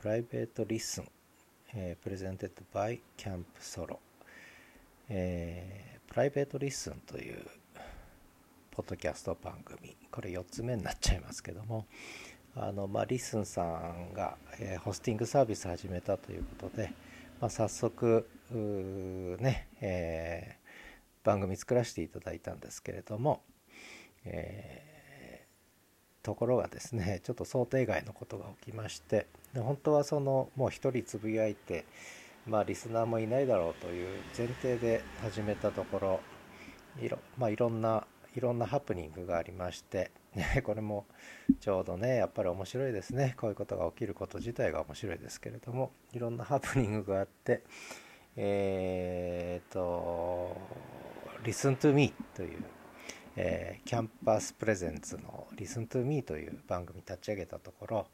プライベートリッスン、えー、 presented by キャンプソロ、えー、プライベートリッスンというポッドキャスト番組これ4つ目になっちゃいますけどもあの、まあ、リッスンさんが、えー、ホスティングサービス始めたということで、まあ、早速ね、えー、番組作らせていただいたんですけれども、えところがですね ちょっと想定外のことが起きまして本当はそのもう一人つぶやいてまあリスナーもいないだろうという前提で始めたところいろ,、まあ、いろんないろんなハプニングがありまして、ね、これもちょうどねやっぱり面白いですね。こういうことが起きること自体が面白いですけれどもいろんなハプニングがあってえー、っと「Listen to Me」というえー、 Camp@Us presents の Listen to Me という番組立ち上げたところ、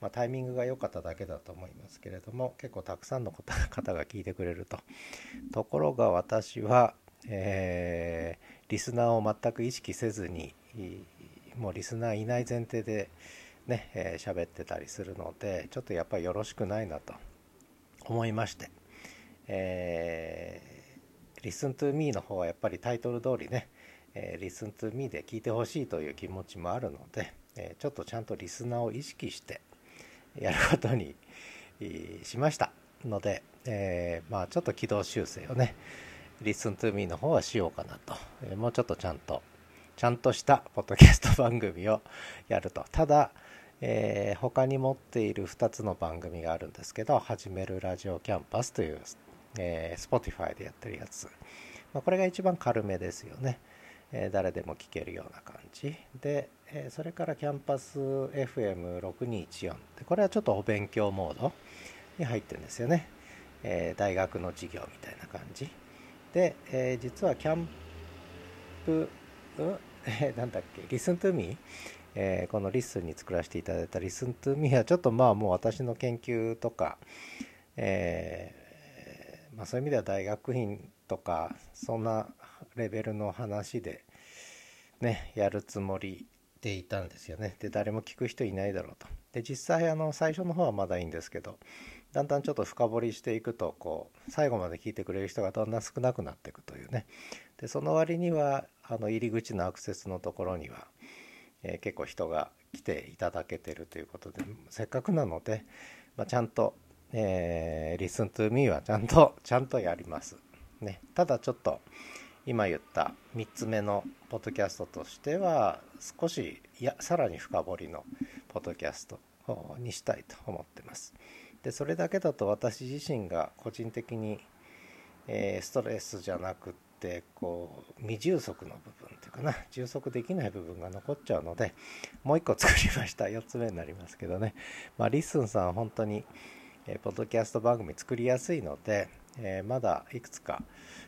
まあ、タイミングが良かっただけだと思いますけれども結構たくさんの方が聞いてくれると。ところが私は、えー、リスナーを全く意識せずにもうリスナーいない前提でね喋、えー、ってたりするのでちょっとやっぱりよろしくないなと思いまして、えー、Listen to Me の方はやっぱりタイトル通りねえー、Listen to me で聞いてほしいという気持ちもあるので、えー、ちょっとちゃんとリスナーを意識してやることにしましたので、えー、まあちょっと軌道修正をね Listen to me の方はしようかなと、えー、もうちょっとちゃんとちゃんとしたポッドキャスト番組をやると。ただ、えー、他に持っている2つの番組があるんですけど「始めるラジオキャンパス」という、えー、Spotify でやってるやつ、まあ、これが一番軽めですよね。え誰でも聞けるような感じ。で、えそれからキャンパス FM6214 でこれはちょっとお勉強モードに入ってるんですよね、え大学の授業みたいな感じ。で、え実はキャンプ、えなんだっけ？Listen to me えー、この LISTEN に作らせていただいた Listen to me はちょっとまあもう私の研究とか、えー、まあ、そういう意味では大学院とかそんなレベルの話でねやるつもりでいたんですよね。で誰も聞く人いないだろうと。で実際あの最初の方はまだいいんですけどだんだんちょっと深掘りしていくとこう最後まで聞いてくれる人がだんだん少なくなっていくというね。でその割にはあの入り口のアクセスのところには、えー、結構人が来ていただけてるということでせっかくなので、まあ、ちゃんと、えー、Listen to me はちゃんとちゃんとやります。ね、ただちょっと今言った3つ目のポッドキャストとしては少しいやさらに深掘りのポッドキャストにしたいと思ってます。でそれだけだと私自身が個人的に、えー、ストレスじゃなくってこう未充足の部分っていうかな充足できない部分が残っちゃうのでもう一個作りました。4つ目になりますけどね。まあ LISTEN さん本当に、えー、ポッドキャスト番組作りやすいので、えー、まだいくつか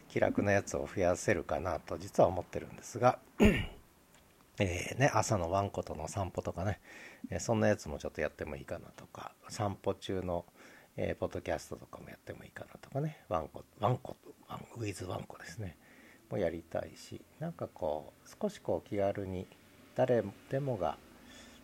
気楽なやつを増やせるかなと実は思ってるんですが えね、朝のワンコとの散歩とかね、えそんなやつもちょっとやってもいいかなとか散歩中の、えー、ポッドキャストとかもやってもいいかなとかねワンコワンコワンウィズワンコですねもやりたいしなんかこう少しこう気軽に誰でもが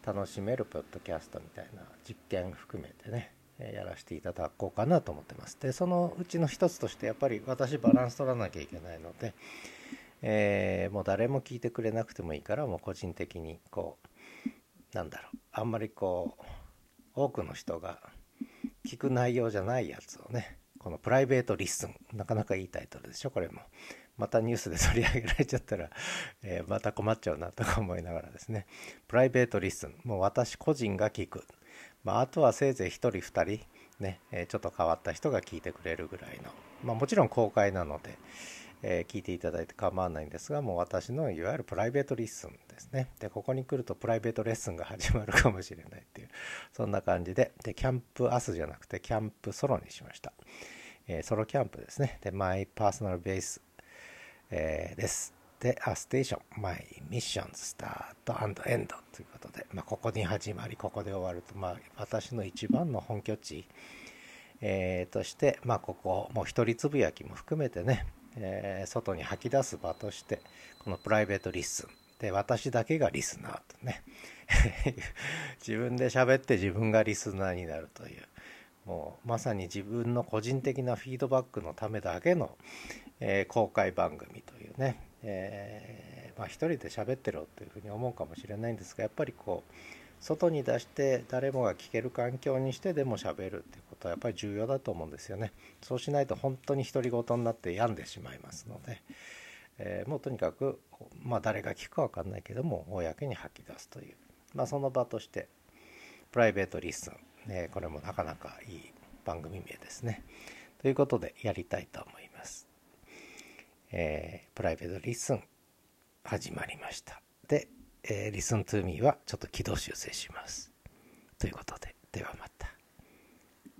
楽しめるポッドキャストみたいな実験含めてねやらせていただこうかなと思ってます。でそのうちの一つとしてやっぱり私バランス取らなきゃいけないので、えー、もう誰も聞いてくれなくてもいいからもう個人的にこうなんだろうあんまりこう多くの人が聞く内容じゃないやつをねこのプライベートリッスンなかなかいいタイトルでしょこれも。またニュースで取り上げられちゃったら、えー、また困っちゃうなとか思いながらですね。 Private Listen もう私個人が聞く。まあ、あとはせいぜい1人2人ね、えちょっと変わった人が聞いてくれるぐらいの、まあ、もちろん公開なので、えー、聞いていただいて構わないんですがもう私のいわゆる Private Listen ですね。でここに来るとプライベートレッスンが始まるかもしれないっていうそんな感じでで Camp@Us じゃなくて Camp@Solo にしました、えー、ソロキャンプですね。で my personal base、えー、です。で、あ、 station、my mission start end ということで、まあ、ここに始まり、ここで終わると、まあ、私の一番の本拠地、えー、として、まあ、ここ、もう一人つぶやきも含めてね、えー、外に吐き出す場として、この Private Listen。で、私だけがリスナーとね、自分で喋って自分がリスナーになるという、もうまさに自分の個人的なフィードバックのためだけの、えー、公開番組というね、えー、まあ、一人で喋ってろというふうに思うかもしれないんですがやっぱりこう外に出して誰もが聞ける環境にしてでも喋るっていうことはやっぱり重要だと思うんですよね。そうしないと本当に独り言になって病んでしまいますので、えー、もうとにかくまあ誰が聞くか分かんないけども公に吐き出すという、まあ、その場として Private Listen、えー、これもなかなかいい番組名ですね。ということでやりたいと思います、えー、 Private Listen 始まりましたでえー、Listen to me はちょっと軌道修正します。ということで、ではまた。